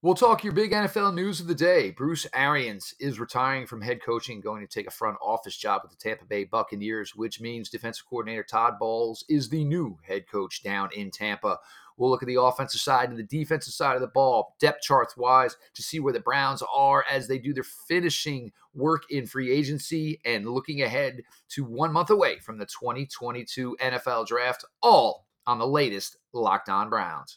We'll talk your big NFL news of the day. Bruce Arians is retiring from head coaching, going to take a front office job with the Tampa Bay Buccaneers, which means defensive coordinator Todd Bowles is the new head coach down in Tampa. We'll look at the offensive side and the defensive side of the ball, depth charts wise, to see where the Browns are as they do their finishing work in free agency and looking ahead to one month away from the 2022 NFL draft, all on the latest Locked On Browns.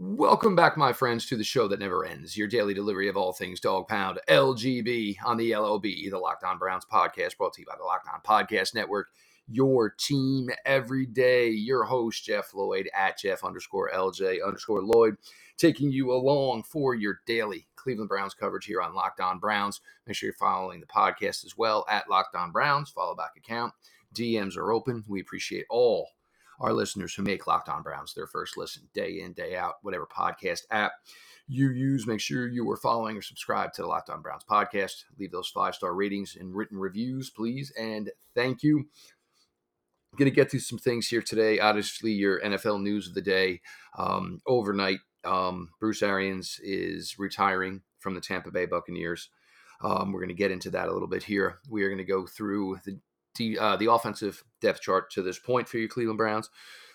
Welcome back, my friends, to the show that never ends. Your daily delivery of all things dog pound, LGB on the LOB, the Locked On Browns podcast, brought to you by the Locked On Podcast Network. Your team every day. Your host, Jeff Lloyd, at Jeff underscore LJ underscore Lloyd, taking you along for your daily Cleveland Browns coverage here on Locked On Browns. Make sure you're following the podcast as well at Locked On Browns. Follow back account. DMs are open. We appreciate all our listeners who make Locked On Browns their first listen day in, day out, whatever podcast app you use. Make sure you are following or subscribe to the Locked On Browns podcast. Leave those five star ratings and written reviews, please. And thank you. Going to get to some things here today. Obviously, your NFL news of the day. Um, overnight, um, Bruce Arians is retiring from the Tampa Bay Buccaneers. Um, we're going to get into that a little bit here. We are going to go through the the, uh, the offensive depth chart to this point for your Cleveland Browns.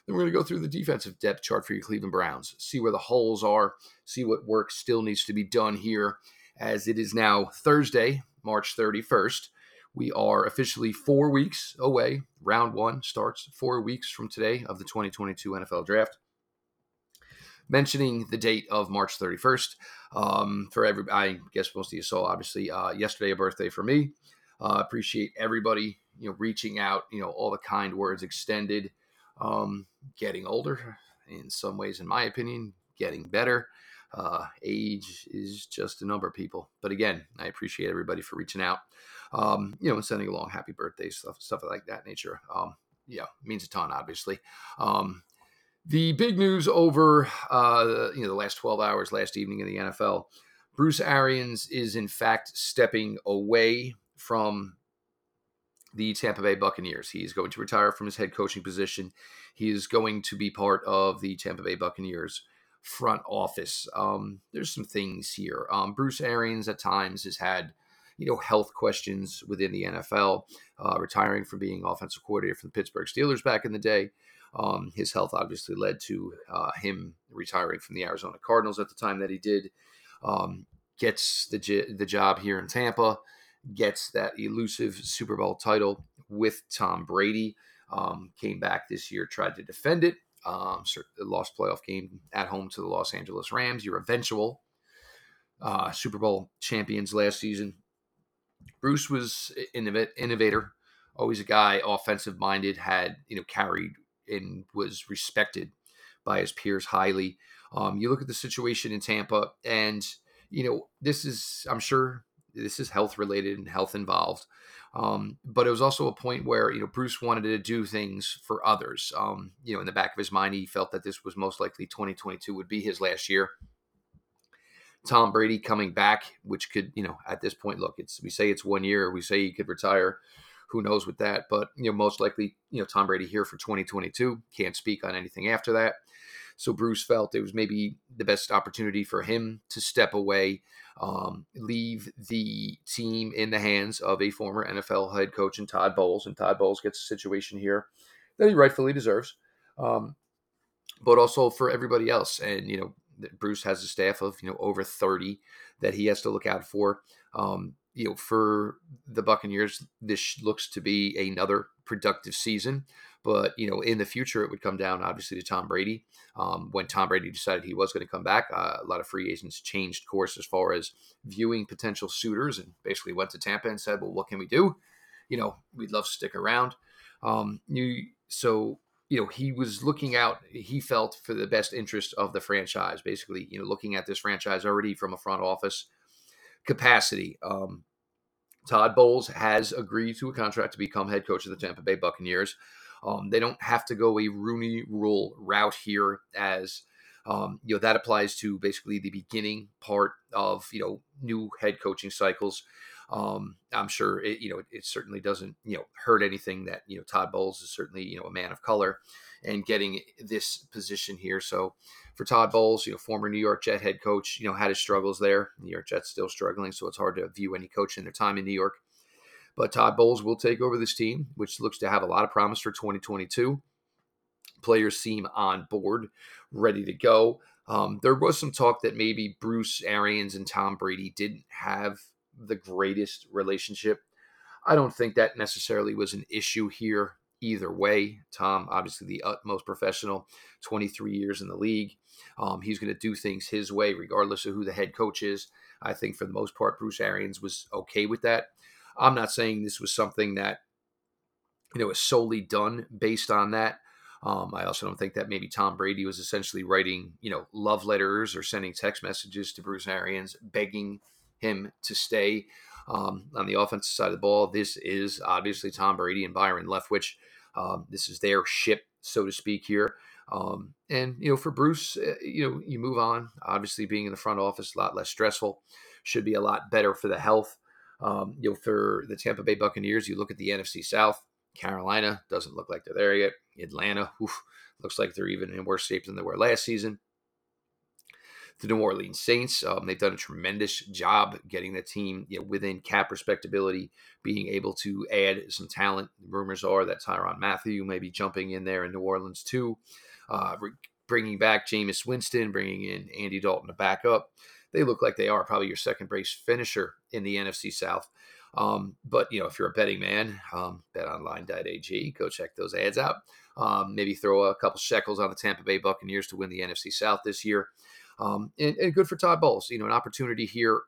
Then we're going to go through the defensive depth chart for your Cleveland Browns, see where the holes are, see what work still needs to be done here, as it is now Thursday, March 31st. We are officially four weeks away. Round one starts four weeks from today of the 2022 NFL Draft. Mentioning the date of March 31st um, for every, I guess most of you saw obviously uh, yesterday a birthday for me. Uh, appreciate everybody you know, reaching out, you know, all the kind words extended, um, getting older in some ways, in my opinion, getting better. Uh, age is just a number people. But again, I appreciate everybody for reaching out, um, you know, and sending along happy birthdays, stuff, stuff like that nature. Um, yeah, means a ton, obviously. Um, the big news over, uh, you know, the last 12 hours, last evening in the NFL, Bruce Arians is in fact stepping away from the Tampa Bay Buccaneers. He's going to retire from his head coaching position. He is going to be part of the Tampa Bay Buccaneers front office. Um, there's some things here. Um, Bruce Arians at times has had, you know, health questions within the NFL, uh, retiring from being offensive coordinator for the Pittsburgh Steelers back in the day. Um, his health obviously led to uh, him retiring from the Arizona Cardinals at the time that he did. Um, gets the the job here in Tampa gets that elusive Super Bowl title with Tom Brady. Um, came back this year, tried to defend it. Um, lost playoff game at home to the Los Angeles Rams. Your eventual uh, Super Bowl champions last season. Bruce was innovator, always a guy offensive minded, had you know carried and was respected by his peers highly. Um, you look at the situation in Tampa, and you know this is I'm sure this is health related and health involved. Um, but it was also a point where you know Bruce wanted to do things for others. Um, you know, in the back of his mind, he felt that this was most likely 2022 would be his last year. Tom Brady coming back, which could you know at this point, look, it's we say it's one year, we say he could retire. Who knows with that? But you know, most likely, you know, Tom Brady here for 2022. Can't speak on anything after that. So Bruce felt it was maybe the best opportunity for him to step away, um, leave the team in the hands of a former NFL head coach and Todd Bowles. And Todd Bowles gets a situation here that he rightfully deserves, um, but also for everybody else. And, you know, Bruce has a staff of, you know, over 30 that he has to look out for. Um, you know, for the Buccaneers, this looks to be another productive season. But you know, in the future, it would come down obviously to Tom Brady. Um, when Tom Brady decided he was going to come back, uh, a lot of free agents changed course as far as viewing potential suitors, and basically went to Tampa and said, "Well, what can we do? You know, we'd love to stick around." Um, you so you know he was looking out. He felt for the best interest of the franchise, basically. You know, looking at this franchise already from a front office capacity. Um, Todd Bowles has agreed to a contract to become head coach of the Tampa Bay Buccaneers. Um, they don't have to go a Rooney Rule route here, as um, you know that applies to basically the beginning part of you know new head coaching cycles. Um, I'm sure it, you know it certainly doesn't you know hurt anything that you know Todd Bowles is certainly you know a man of color and getting this position here. So for Todd Bowles, you know former New York Jet head coach, you know had his struggles there. New York Jets still struggling, so it's hard to view any coach in their time in New York. But Todd Bowles will take over this team, which looks to have a lot of promise for 2022. Players seem on board, ready to go. Um, there was some talk that maybe Bruce Arians and Tom Brady didn't have the greatest relationship. I don't think that necessarily was an issue here either way. Tom, obviously the utmost professional, 23 years in the league. Um, he's going to do things his way, regardless of who the head coach is. I think for the most part, Bruce Arians was okay with that. I'm not saying this was something that you know was solely done based on that. Um, I also don't think that maybe Tom Brady was essentially writing, you know, love letters or sending text messages to Bruce Arians, begging him to stay um, on the offensive side of the ball. This is obviously Tom Brady and Byron Leftwich. Um, this is their ship, so to speak, here. Um, and you know, for Bruce, uh, you know, you move on. Obviously, being in the front office a lot less stressful, should be a lot better for the health. Um, you know, for the Tampa Bay Buccaneers, you look at the NFC South. Carolina doesn't look like they're there yet. Atlanta, oof, looks like they're even in worse shape than they were last season the New Orleans Saints. Um, they've done a tremendous job getting the team you know, within cap respectability, being able to add some talent. Rumors are that Tyrann Mathieu may be jumping in there in New Orleans too. Uh, bringing back Jameis Winston, bringing in Andy Dalton to back up. They look like they are probably your second base finisher in the NFC South. Um, but you know, if you're a betting man, um, betonline.ag, go check those ads out. Um, maybe throw a couple shekels on the Tampa Bay Buccaneers to win the NFC South this year. Um, and, and, good for Todd Bowles. You know, an opportunity here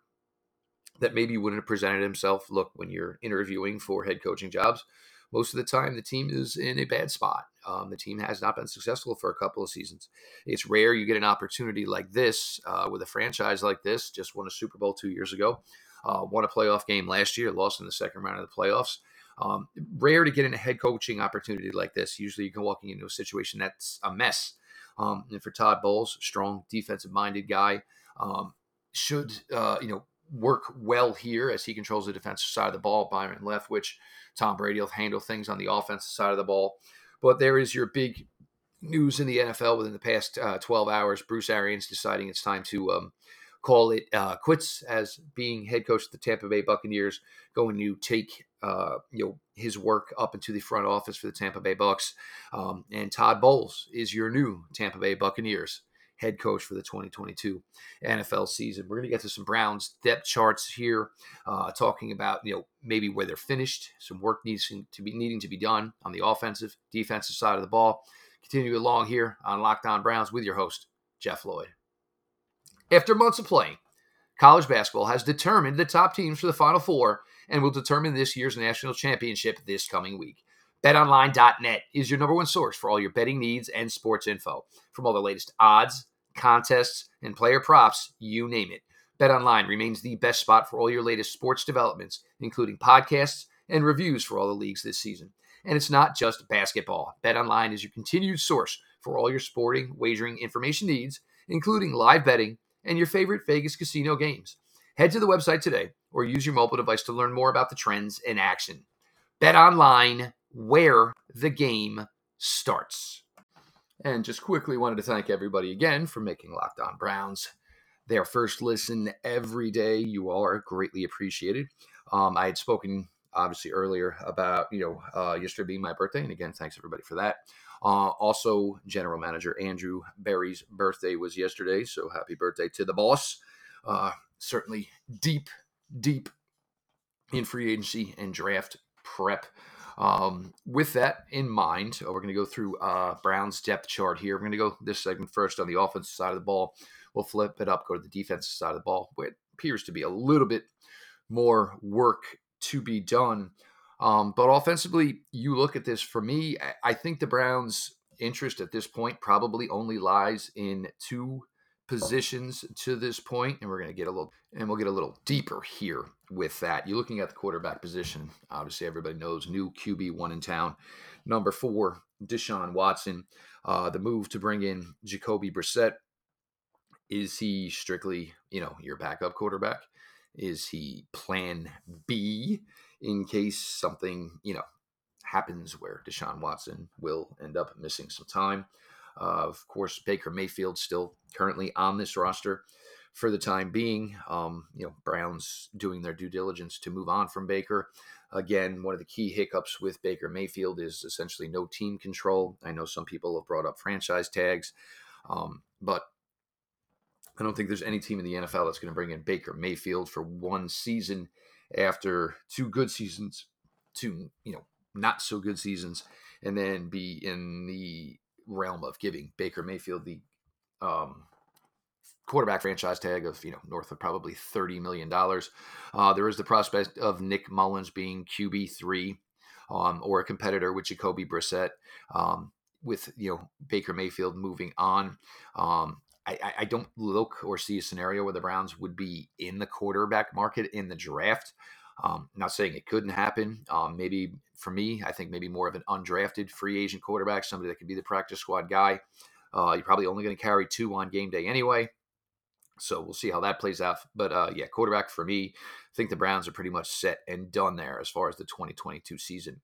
that maybe wouldn't have presented himself. Look, when you're interviewing for head coaching jobs, most of the time the team is in a bad spot. Um, the team has not been successful for a couple of seasons. It's rare you get an opportunity like this uh, with a franchise like this. Just won a Super Bowl two years ago, uh, won a playoff game last year, lost in the second round of the playoffs. Um, rare to get in a head coaching opportunity like this. Usually, you can walking into a situation that's a mess um, and for Todd Bowles, strong defensive minded guy, um, should uh, you know work well here as he controls the defensive side of the ball. Byron Leftwich, Tom Brady will handle things on the offensive side of the ball. But there is your big news in the NFL within the past uh, 12 hours. Bruce Arians deciding it's time to um, call it uh, quits as being head coach of the Tampa Bay Buccaneers, going to take uh, you know his work up into the front office for the Tampa Bay Bucks. Um, and Todd Bowles is your new Tampa Bay Buccaneers head coach for the 2022 NFL season. We're going to get to some Browns depth charts here, uh, talking about you know maybe where they're finished, some work needs to be needing to be done on the offensive, defensive side of the ball. Continue along here on Locked On Browns with your host Jeff Lloyd. After months of playing, college basketball has determined the top teams for the Final Four and will determine this year's national championship this coming week. BetOnline.net is your number one source for all your betting needs and sports info. From all the latest odds, contests, and player props, you name it. BetOnline remains the best spot for all your latest sports developments, including podcasts and reviews for all the leagues this season. And it's not just basketball. BetOnline is your continued source for all your sporting wagering information needs, including live betting and your favorite Vegas casino games. Head to the website today or use your mobile device to learn more about the trends in action. Bet online where the game starts. And just quickly wanted to thank everybody again for making Locked On Browns their first listen every day. You all are greatly appreciated. Um, I had spoken obviously earlier about you know uh, yesterday being my birthday, and again, thanks everybody for that. Uh, also, General Manager Andrew Berry's birthday was yesterday, so happy birthday to the boss. Uh, certainly deep, deep in free agency and draft prep. Um, with that in mind, uh, we're going to go through uh, Brown's depth chart here. We're going to go this segment first on the offensive side of the ball. We'll flip it up, go to the defensive side of the ball, where it appears to be a little bit more work to be done. Um, but offensively, you look at this for me, I think the Browns' interest at this point probably only lies in two positions to this point, and we're going to get a little and we'll get a little deeper here with that. You're looking at the quarterback position. Obviously, everybody knows new QB one in town. Number four, Deshaun Watson. Uh, the move to bring in Jacoby Brissett. Is he strictly, you know, your backup quarterback? Is he plan B in case something, you know, happens where Deshaun Watson will end up missing some time? Uh, of course, Baker Mayfield still currently on this roster for the time being. Um, you know, Browns doing their due diligence to move on from Baker. Again, one of the key hiccups with Baker Mayfield is essentially no team control. I know some people have brought up franchise tags, um, but I don't think there's any team in the NFL that's going to bring in Baker Mayfield for one season after two good seasons, two you know not so good seasons, and then be in the realm of giving Baker Mayfield the um, quarterback franchise tag of you know north of probably thirty million dollars. Uh, there is the prospect of Nick Mullens being QB three, um, or a competitor with Jacoby Brissett. Um, with you know Baker Mayfield moving on, um, I, I, don't look or see a scenario where the Browns would be in the quarterback market in the draft. Um, not saying it couldn't happen. Um, maybe for me, I think maybe more of an undrafted free agent quarterback, somebody that could be the practice squad guy. Uh, you're probably only going to carry two on game day anyway. So we'll see how that plays out. But uh, yeah, quarterback for me, I think the Browns are pretty much set and done there as far as the 2022 season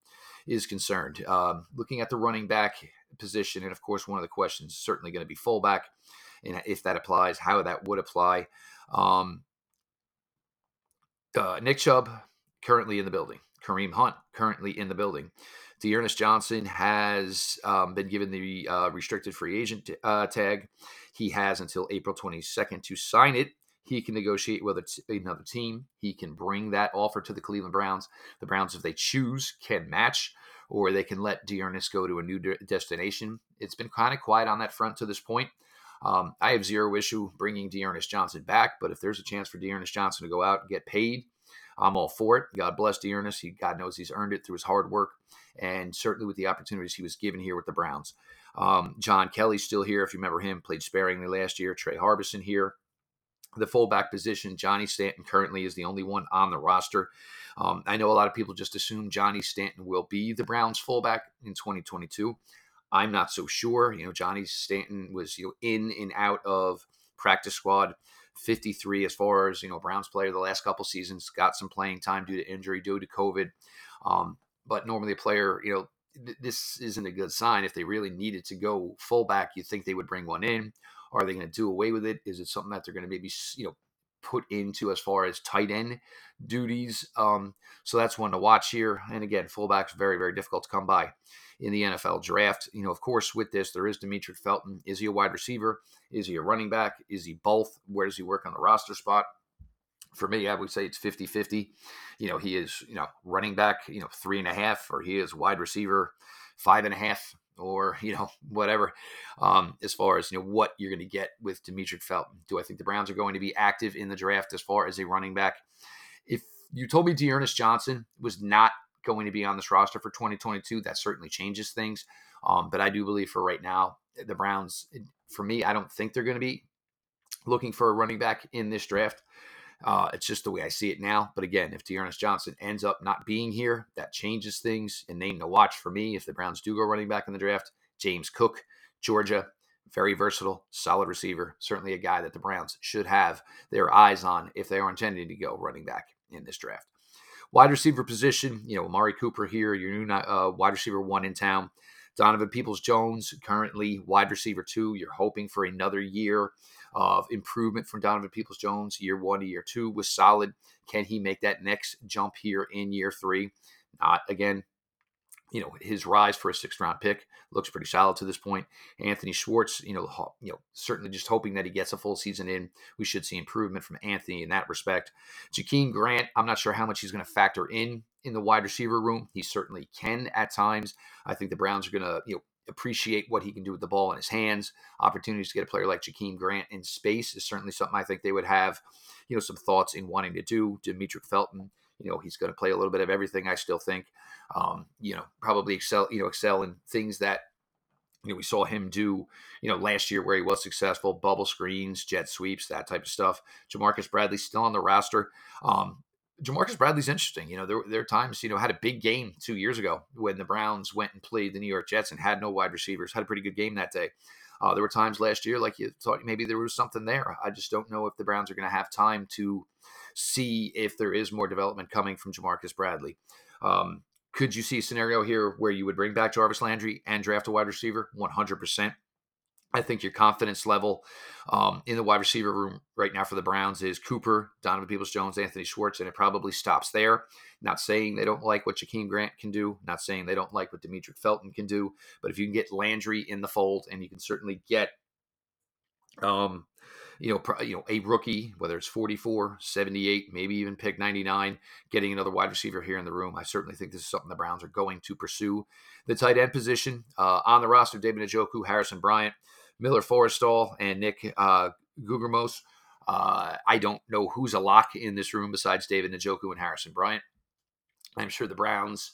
is concerned. Um, looking at the running back position, and of course, one of the questions is certainly going to be fullback, and if that applies, how that would apply. Um, uh, Nick Chubb currently in the building. Kareem Hunt currently in the building. D'Ernest Johnson has um, been given the uh, restricted free agent uh, tag. He has until April 22nd to sign it. He can negotiate with another team. He can bring that offer to the Cleveland Browns. The Browns, if they choose, can match, or they can let D'Ernest go to a new de- destination. It's been kind of quiet on that front to this point. Um, I have zero issue bringing D'Ernest Johnson back, but if there's a chance for D'Ernest Johnson to go out and get paid, I'm all for it. God bless D'Ernest. He, God knows he's earned it through his hard work and certainly with the opportunities he was given here with the Browns. Um, John Kelly's still here. If you remember him, played sparingly last year. Trey Harbison here. The fullback position, Johnny Stanton currently is the only one on the roster. Um, I know a lot of people just assume Johnny Stanton will be the Browns fullback in 2022. I'm not so sure. You know, Johnny Stanton was you know in and out of practice squad 53 as far as you know Browns player the last couple seasons got some playing time due to injury due to COVID. Um, but normally a player you know th- this isn't a good sign. If they really needed to go fullback, you'd think they would bring one in. Are they going to do away with it? Is it something that they're going to maybe you know put into as far as tight end duties? Um, so that's one to watch here. And again, fullback's very very difficult to come by in the NFL draft. You know, of course, with this, there is Demetric Felton. Is he a wide receiver? Is he a running back? Is he both? Where does he work on the roster spot? For me, I would say it's 50 50. You know, he is, you know, running back, you know, three and a half, or he is wide receiver five and a half, or, you know, whatever, um, as far as, you know, what you're going to get with Demetric Felton. Do I think the Browns are going to be active in the draft as far as a running back? If you told me D'Ernest Johnson was not going to be on this roster for 2022. That certainly changes things. Um, but I do believe for right now, the Browns, for me, I don't think they're going to be looking for a running back in this draft. Uh, it's just the way I see it now. But again, if D'Ernest Johnson ends up not being here, that changes things. And name to watch for me if the Browns do go running back in the draft, James Cook, Georgia, very versatile, solid receiver. Certainly a guy that the Browns should have their eyes on if they are intending to go running back in this draft. Wide receiver position, you know, Amari Cooper here, your new uh, wide receiver one in town. Donovan Peoples Jones, currently wide receiver two. You're hoping for another year of improvement from Donovan Peoples Jones. Year one to year two was solid. Can he make that next jump here in year three? Not again, you know his rise for a sixth round pick looks pretty solid to this point. Anthony Schwartz, you know, you know, certainly just hoping that he gets a full season in. We should see improvement from Anthony in that respect. Jakeem Grant, I'm not sure how much he's going to factor in in the wide receiver room. He certainly can at times. I think the Browns are going to, you know, appreciate what he can do with the ball in his hands. Opportunities to get a player like Jakeem Grant in space is certainly something I think they would have, you know, some thoughts in wanting to do. Demetric Felton, you know, he's going to play a little bit of everything. I still think, um, you know, probably excel, you know, excel in things that you know, we saw him do, you know, last year where he was successful, bubble screens, jet sweeps, that type of stuff. Jamarcus Bradley still on the roster. Um, Jamarcus Bradley's interesting. You know, there, there are times, you know, had a big game two years ago when the Browns went and played the New York Jets and had no wide receivers, had a pretty good game that day. Uh, there were times last year, like you thought maybe there was something there. I just don't know if the Browns are going to have time to see if there is more development coming from Jamarcus Bradley. Um, could you see a scenario here where you would bring back Jarvis Landry and draft a wide receiver? 100%. I think your confidence level um, in the wide receiver room right now for the Browns is Cooper, Donovan Peoples Jones, Anthony Schwartz, and it probably stops there. Not saying they don't like what Jakeem Grant can do, not saying they don't like what Demetric Felton can do, but if you can get Landry in the fold and you can certainly get um, you know, you know, a rookie, whether it's 44, 78, maybe even pick 99, getting another wide receiver here in the room. I certainly think this is something the Browns are going to pursue. The tight end position uh, on the roster, David Njoku, Harrison Bryant, Miller Forristall, and Nick uh, Guggemos. Uh, I don't know who's a lock in this room besides David Njoku and Harrison Bryant. I'm sure the Browns,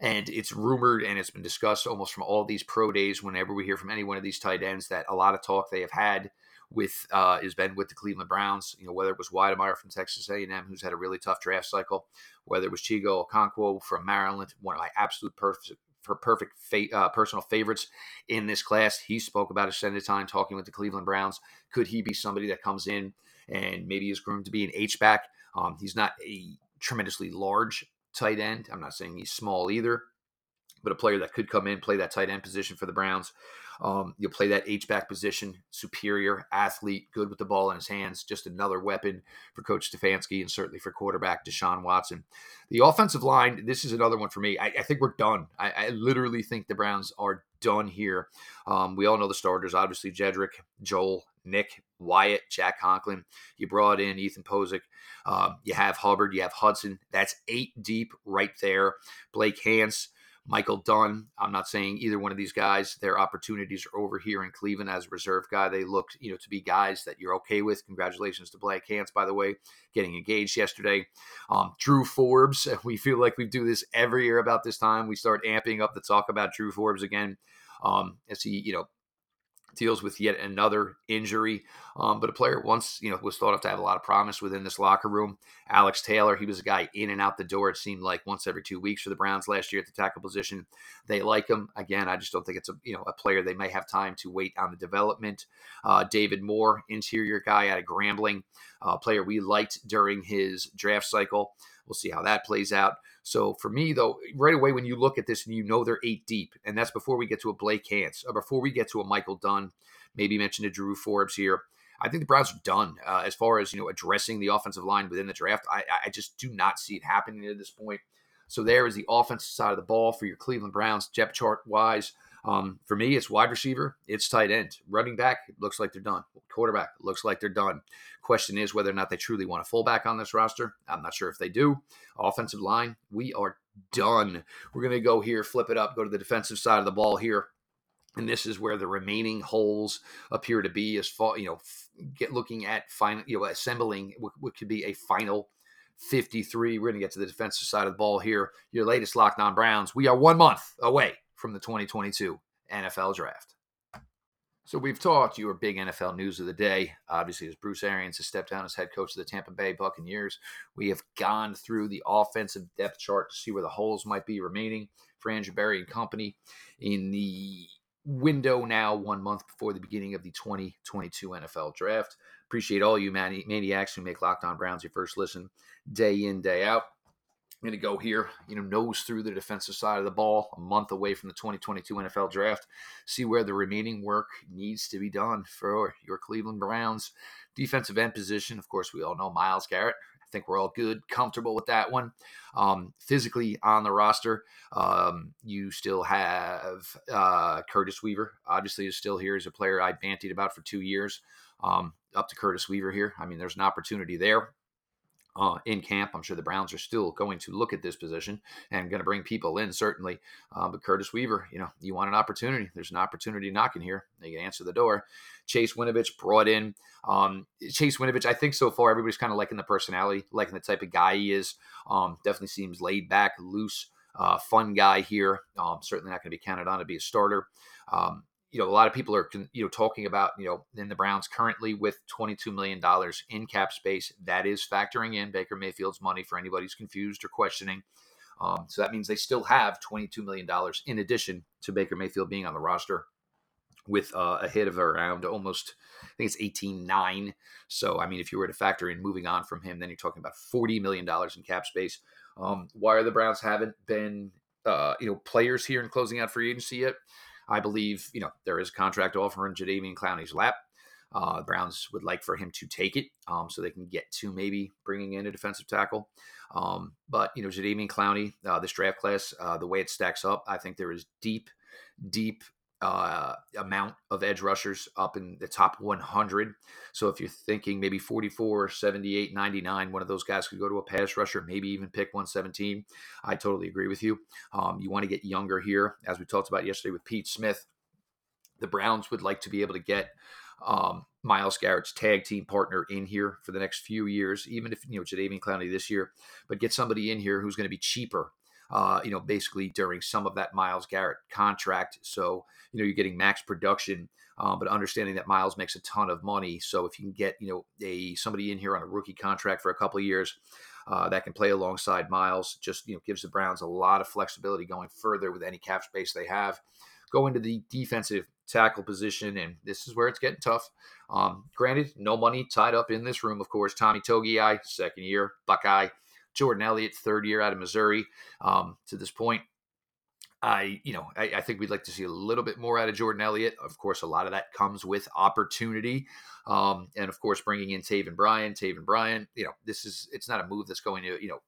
and it's rumored and it's been discussed almost from all these pro days whenever we hear from any one of these tight ends that a lot of talk they have had – with uh, has been with the Cleveland Browns. You know, whether it was Wydermyer from Texas A&M, who's had a really tough draft cycle, whether it was Chig Okonkwo from Maryland, one of my absolute perfect for perfect fa- uh, personal favorites in this class. He spoke about extended time talking with the Cleveland Browns. Could he be somebody that comes in and maybe is groomed to be an H back? Um, he's not a tremendously large tight end. I'm not saying he's small either, but a player that could come in play that tight end position for the Browns. Um, you'll play that H back position, superior athlete, good with the ball in his hands, just another weapon for Coach Stefanski and certainly for quarterback Deshaun Watson. The offensive line, this is another one for me. I, I think we're done. I, I, literally think the Browns are done here. Um, we all know the starters, obviously Jedrick, Joel, Nick, Wyatt, Jack Conklin. You brought in Ethan Pocic. Um, you have Hubbard. You have Hudson. That's eight deep right there. Blake Hance. Michael Dunn. I'm not saying either one of these guys, their opportunities are over here in Cleveland as a reserve guy. They looked, you know, to be guys that you're okay with. Congratulations to Blake Hance, by the way, getting engaged yesterday. Um, Drew Forbes. We feel like we do this every year about this time. We start amping up the talk about Drew Forbes again. Um, as he, you know, deals with yet another injury. Um, but a player once, you know, was thought of to have a lot of promise within this locker room. Alex Taylor, he was a guy in and out the door. It seemed like once every two weeks for the Browns last year at the tackle position. They like him again. I just don't think it's a you know a player they may have time to wait on the development. Uh, David Moore, interior guy out of Grambling, uh, player we liked during his draft cycle. We'll see how that plays out. So for me, though, right away when you look at this and you know they're eight deep, and that's before we get to a Blake Hance, or before we get to a Michael Dunn, maybe mention a Drew Forbes here. I think the Browns are done uh, as far as you know addressing the offensive line within the draft. I, I just do not see it happening at this point. So there is the offensive side of the ball for your Cleveland Browns depth chart wise. Um, for me, it's wide receiver, it's tight end, running back. looks like they're done. Quarterback looks like they're done. Question is whether or not they truly want a fullback on this roster. I'm not sure if they do. Offensive line, we are done. We're going to go here, flip it up, go to the defensive side of the ball here. And this is where the remaining holes appear to be as far, you know, get looking at final, you know, assembling what, what could be a final 53. We're going to get to the defensive side of the ball here. Your latest Locked On Browns. We are one month away from the 2022 NFL Draft. So we've talked your big NFL news of the day. Obviously, as Bruce Arians has stepped down as head coach of the Tampa Bay Buccaneers, we have gone through the offensive depth chart to see where the holes might be remaining for Andrew Berry and company in the window now, one month before the beginning of the 2022 NFL Draft. Appreciate all you maniacs who make Locked On Browns your first listen day in, day out. Going to go here, you know, nose through the defensive side of the ball, a month away from the 2022 NFL draft, see where the remaining work needs to be done for your Cleveland Browns. Defensive end position, of course, we all know Myles Garrett. I think we're all good, comfortable with that one. Um, physically on the roster, um, you still have uh, Curtis Weaver. Obviously, is still here. as a player I bantied about for two years. Um, up to Curtis Weaver here. I mean, there's an opportunity there uh, in camp. I'm sure the Browns are still going to look at this position and going to bring people in, certainly. Uh, but Curtis Weaver, you know, you want an opportunity. There's an opportunity knocking here. They can answer the door. Chase Winovich brought in. Um, Chase Winovich, I think so far everybody's kind of liking the personality, liking the type of guy he is. Um, definitely seems laid back, loose, uh, fun guy here. Um, certainly not going to be counted on to be a starter. Um, you know, a lot of people are, you know, talking about, you know, in the Browns currently with $22 million in cap space. That is factoring in Baker Mayfield's money for anybody who's confused or questioning. Um, so that means they still have $22 million in addition to Baker Mayfield being on the roster with uh, a hit of around almost, I think it's 18 9. So, I mean, if you were to factor in moving on from him, then you're talking about $40 million in cap space. Um, why are the Browns haven't been, uh, you know, players here in closing out free agency yet? I believe, you know, there is a contract offer in Jadeveon Clowney's lap. Uh, Browns would like for him to take it um, so they can get to maybe bringing in a defensive tackle. Um, but, you know, Jadeveon Clowney, uh, this draft class, uh, the way it stacks up, I think there is deep, deep uh, amount of edge rushers up in the top 100. So if you're thinking maybe 44, 78, 99, one of those guys could go to a pass rusher, maybe even pick 117. I totally agree with you. Um, you want to get younger here, as we talked about yesterday with Pete Smith. The Browns would like to be able to get um, Myles Garrett's tag team partner in here for the next few years, even if you know Jadeveon Clowney this year, but get somebody in here who's going to be cheaper uh, you know, basically during some of that Myles Garrett contract. So, you know, you're getting max production, um, but understanding that Myles makes a ton of money. So if you can get, you know, a somebody in here on a rookie contract for a couple of years, uh, that can play alongside Myles. just you know, gives the Browns a lot of flexibility going further with any cap space they have. Go into the defensive tackle position, and this is where it's getting tough. Um, granted, no money tied up in this room, of course. Tommy Togiai, second year Buckeye. Jordan Elliott, third year out of Missouri. Um, to this point, I, you know, I, I, think we'd like to see a little bit more out of Jordan Elliott. Of course, a lot of that comes with opportunity, um, and of course, bringing in Taven Bryan. Taven Bryan, you know, this is it's not a move that's going to, you know,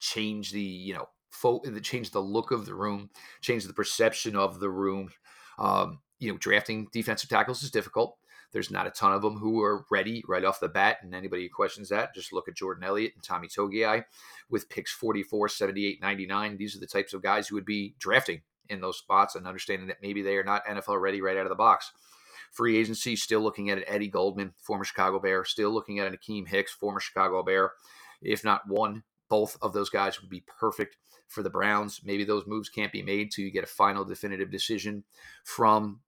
change the, you know, fo- change the look of the room, change the perception of the room. Um, you know, drafting defensive tackles is difficult. There's not a ton of them who are ready right off the bat. And anybody who questions that, just look at Jordan Elliott and Tommy Togiai with picks 44, 78, 99. These are the types of guys who would be drafting in those spots and understanding that maybe they are not NFL ready right out of the box. Free agency, still looking at an Eddie Goldman, former Chicago Bear, still looking at an Akiem Hicks, former Chicago Bear. If not one, both of those guys would be perfect for the Browns. Maybe those moves can't be made till you get a final definitive decision from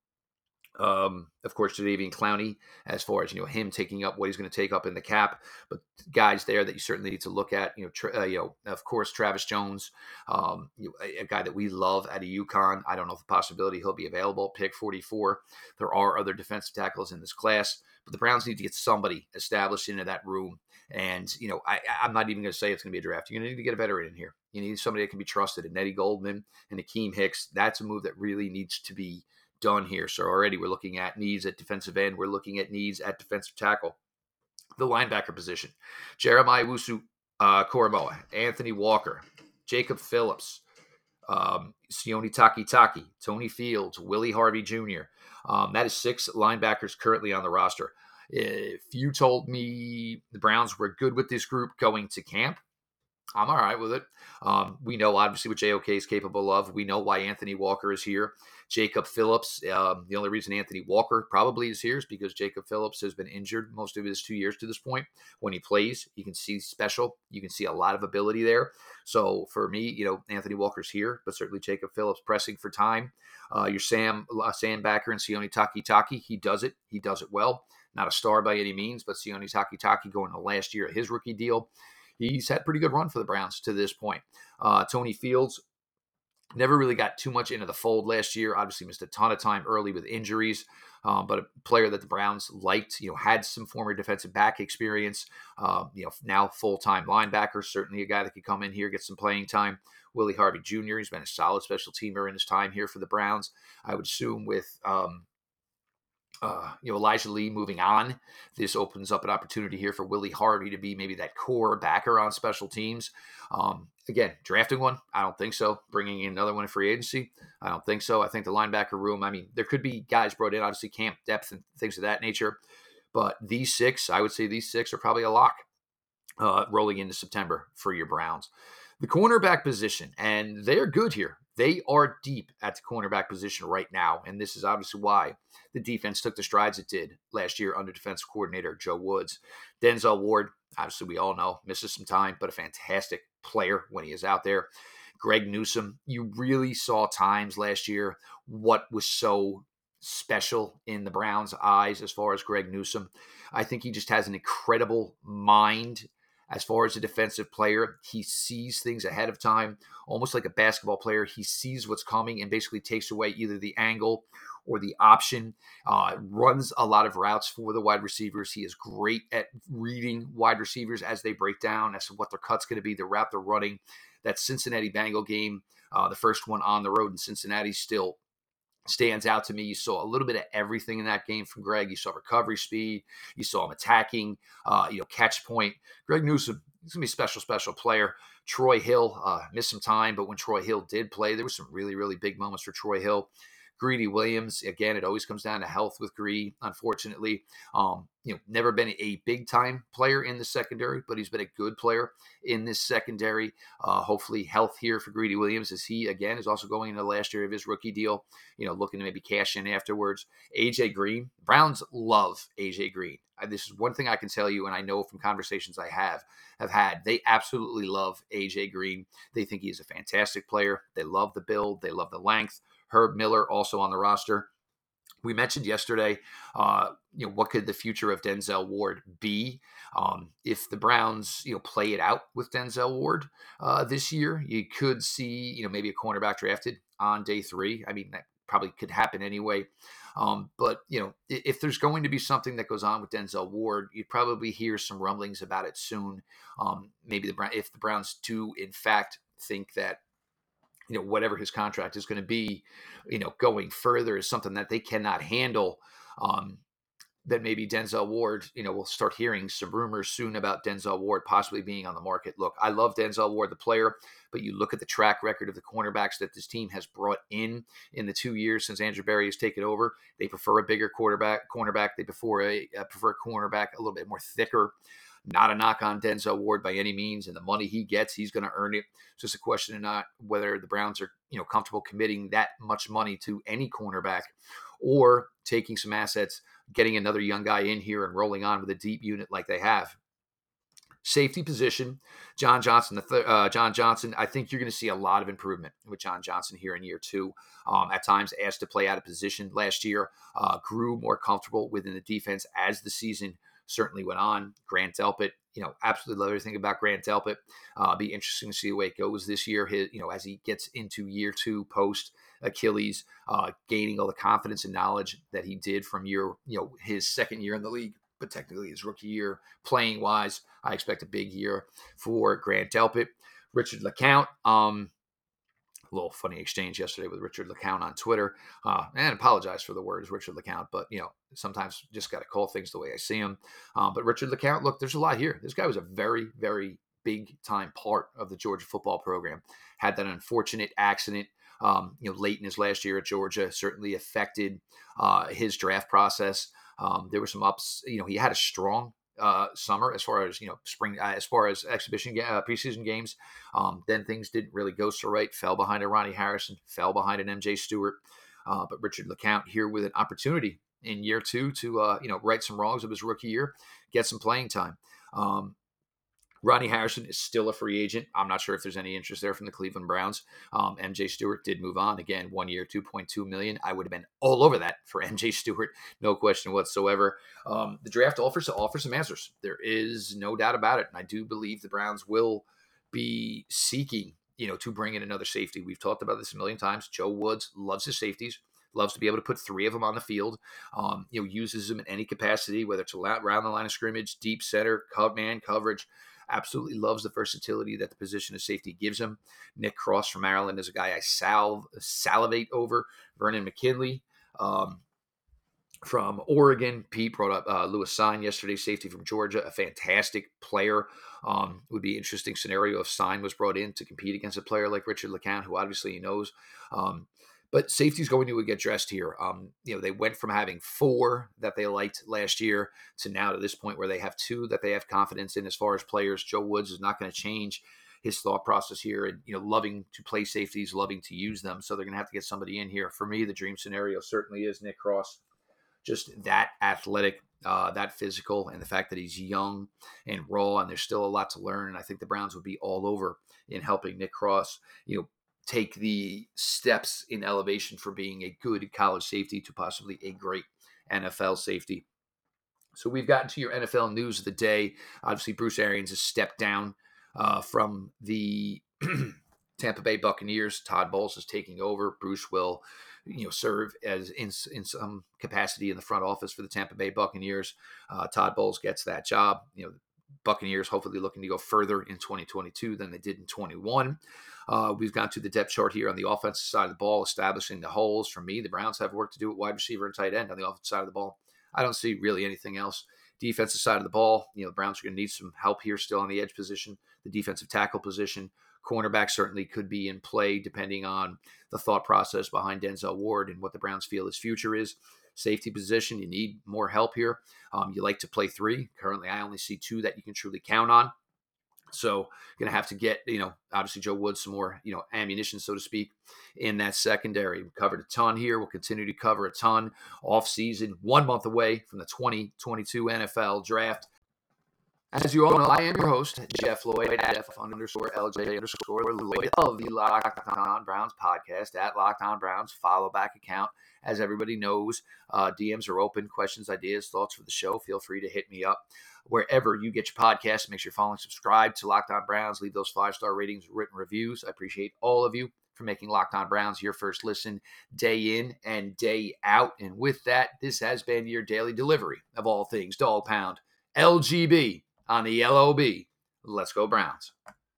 um, of course, Jadeveon Clowney, as far as you know, him taking up what he's going to take up in the cap, but guys there that you certainly need to look at. You know, tra- uh, you know, of course, Travis Jones, um, you know, a, a, guy that we love at a UConn. I don't know if the possibility he'll be available. Pick forty four. There are other defensive tackles in this class, but the Browns need to get somebody established into that room. And you know, I, I'm not even going to say it's going to be a draft. You're going to need to get a veteran in here. You need somebody that can be trusted. And Eddie Goldman and Akiem Hicks. That's a move that really needs to be done here. So already we're looking at needs at defensive end. We're looking at needs at defensive tackle. The linebacker position. Jeremiah Owusu uh, Koramoah, Anthony Walker, Jacob Phillips, um, Sione Takitaki, Tony Fields, Willie Harvey Jr. Um, that is six linebackers currently on the roster. If you told me the Browns were good with this group going to camp, I'm all right with it. Um, we know obviously what JOK is capable of. We know why Anthony Walker is here. Jacob Phillips. Um, the only reason Anthony Walker probably is here is because Jacob Phillips has been injured most of his two years to this point. When he plays, you can see special. You can see a lot of ability there. So for me, you know, Anthony Walker's here, but certainly Jacob Phillips pressing for time. Uh, your Sam uh, Sam Backer and Sione Takitaki, he does it. He does it well. Not a star by any means, but Sione Takitaki going the last year of his rookie deal he's had pretty good run for the Browns to this point. Uh, Tony Fields, Never really got too much into the fold last year. Obviously, missed a ton of time early with injuries, um, but a player that the Browns liked. You know, had some former defensive back experience. Uh, you know, now full time linebacker. Certainly a guy that could come in here get some playing time. Willie Harvey Jr. He's been a solid special teamer in his time here for the Browns. I would assume with um, uh, you know Elijah Lee moving on, this opens up an opportunity here for Willie Harvey to be maybe that core backer on special teams. Um, again, drafting one, I don't think so. Bringing in another one in free agency, I don't think so. I think the linebacker room, I mean, there could be guys brought in, obviously camp depth and things of that nature, but these six, I would say these six are probably a lock uh, rolling into September for your Browns. The cornerback position, and they're good here. They are deep at the cornerback position right now, and this is obviously why the defense took the strides it did last year under defense coordinator Joe Woods. Denzel Ward, obviously we all know, misses some time, but a fantastic player when he is out there. Greg Newsome, you really saw times last year what was so special in the Browns' eyes as far as Greg Newsome. I think he just has an incredible mind as far as a defensive player. He sees things ahead of time, almost like a basketball player. He sees what's coming and basically takes away either the angle or the option. Uh, runs a lot of routes for the wide receivers. He is great at reading wide receivers as they break down as to what their cut's going to be, the route they're running. That Cincinnati Bengal game, uh, the first one on the road in Cincinnati, still stands out to me. You saw a little bit of everything in that game from Greg. You saw recovery speed. You saw him attacking, uh, you know, catch point. Greg Newsome, he's to be a special, special player. Troy Hill uh, missed some time, but when Troy Hill did play, there were some really, really big moments for Troy Hill. Greedy Williams, again, it always comes down to health with Greedy, unfortunately. Um, you know, never been a big time player in the secondary, but he's been a good player in this secondary. Uh, hopefully, health here for Greedy Williams as he, again, is also going into the last year of his rookie deal, you know, looking to maybe cash in afterwards. AJ Green, Browns love AJ Green. this is one thing I can tell you, and I know from conversations I have have had. They absolutely love AJ Green. They think he's a fantastic player. They love the build. They love the length. Herb Miller also on the roster. We mentioned yesterday, uh, you know, what could the future of Denzel Ward be um, if the Browns, you know, play it out with Denzel Ward uh, this year? You could see, you know, maybe a cornerback drafted on day three. I mean, that probably could happen anyway. Um, but you know, if there's going to be something that goes on with Denzel Ward, you'd probably hear some rumblings about it soon. Um, maybe the if the Browns do in fact think that you know whatever his contract is going to be you know going further is something that they cannot handle um then maybe Denzel Ward, you know, we'll start hearing some rumors soon about Denzel Ward possibly being on the market. Look, I love Denzel Ward, the player, but you look at the track record of the cornerbacks that this team has brought in in the two years since Andrew Berry has taken over. They prefer a bigger quarterback, cornerback. They prefer a uh, prefer a cornerback a little bit more thicker. Not a knock on Denzel Ward by any means, and the money he gets, he's going to earn it. It's just a question of not whether the Browns are, you know, comfortable committing that much money to any cornerback, or taking some assets, getting another young guy in here and rolling on with a deep unit like they have. Safety position, John Johnson. The th- uh, John Johnson. I think you're going to see a lot of improvement with John Johnson here in year two. Um, at times, asked to play out of position last year, uh, grew more comfortable within the defense as the season certainly went on. Grant Delpit, you know, absolutely love everything about Grant Delpit. Uh, be interesting to see the way it goes this year. His, you know, as he gets into year two post Achilles, uh, gaining all the confidence and knowledge that he did from year, you know, his second year in the league, but technically his rookie year playing wise. I expect a big year for Grant Delpit. Richard LeCounte, um, little funny exchange yesterday with Richard LeCounte on Twitter. Uh, and apologize for the words Richard LeCounte, but you know sometimes just got to call things the way I see them. Um, but Richard LeCounte, look, there's a lot here. This guy was a very, very big time part of the Georgia football program. Had that unfortunate accident. Um, you know, late in his last year at Georgia, certainly affected uh, his draft process. Um, there were some ups. You know, he had a strong uh, summer as far as you know spring uh, as far as exhibition uh, preseason games. Um, then things didn't really go so right. Fell behind a Ronnie Harrison. Fell behind an MJ Stewart. Uh, but Richard LeCounte here with an opportunity in year two to uh, you know right some wrongs of his rookie year, get some playing time. Um, Ronnie Harrison is still a free agent. I'm not sure if there's any interest there from the Cleveland Browns. Um, MJ Stewart did move on again, one year, 2.2 million. I would have been all over that for MJ Stewart, no question whatsoever. Um, the draft offers to offer some answers. There is no doubt about it, and I do believe the Browns will be seeking, you know, to bring in another safety. We've talked about this a million times. Joe Woods loves his safeties loves to be able to put three of them on the field. Um, you know, uses them in any capacity, whether it's around the line of scrimmage, deep center, cut man coverage absolutely loves the versatility that the position of safety gives him. Nick Cross from Maryland is a guy I sal- salivate over. Verone McKinley. Um, from Oregon. Pete brought up uh, Lewis Cine yesterday, safety from Georgia, a fantastic player. Um, would be interesting scenario if Cine was brought in to compete against a player like Richard LeCounte, who obviously he knows. Um, but safety's going to get dressed here. Um, you know, they went from having four that they liked last year to now to this point where they have two that they have confidence in as far as players. Joe Woods is not going to change his thought process here and you know loving to play safeties loving to use them so they're going to have to get somebody in here for me the dream scenario certainly is nick cross just that athletic uh, that physical and the fact that he's young and raw and there's still a lot to learn and i think the browns would be all over in helping nick cross you know take the steps in elevation for being a good college safety to possibly a great NFL safety. So we've gotten to your NFL news of the day. Obviously, Bruce Arians has stepped down uh, from the Tampa Bay Buccaneers. Todd Bowles is taking over. Bruce will, you know, serve as in in some capacity in the front office for the Tampa Bay Buccaneers. Uh, Todd Bowles gets that job. You know, Buccaneers hopefully looking to go further in 2022 than they did in 21. Uh, we've gone to the depth chart here on the offensive side of the ball, establishing the holes. For me, the Browns have work to do at wide receiver and tight end on the offensive side of the ball. I don't see really anything else. Defensive side of the ball, you know, the Browns are going to need some help here still on the edge position, the defensive tackle position. Cornerback certainly could be in play depending on the thought process behind Denzel Ward and what the Browns feel his future is. Safety position, you need more help here. Um, you like to play three. Currently, I only see two that you can truly count on. So going to have to get, you know, obviously Joe Woods some more, you know, ammunition, so to speak, in that secondary. We covered a ton here. We'll continue to cover a ton off season, one month away from the 2022 NFL draft. As you all know, I am your host, Jeff Lloyd, at Jeff underscore LJ underscore Lloyd of the Locked On Browns podcast at Locked On Browns follow back account. As everybody knows, uh, DMs are open. Questions, ideas, thoughts for the show. Feel free to hit me up wherever you get your podcast. Make sure you're following, subscribe to Locked On Browns. Leave those five star ratings, written reviews. I appreciate all of you for making Locked On Browns your first listen day in and day out. And with that, this has been your daily delivery of all things Dog Pound, LGB on the LOB. Let's go, Browns.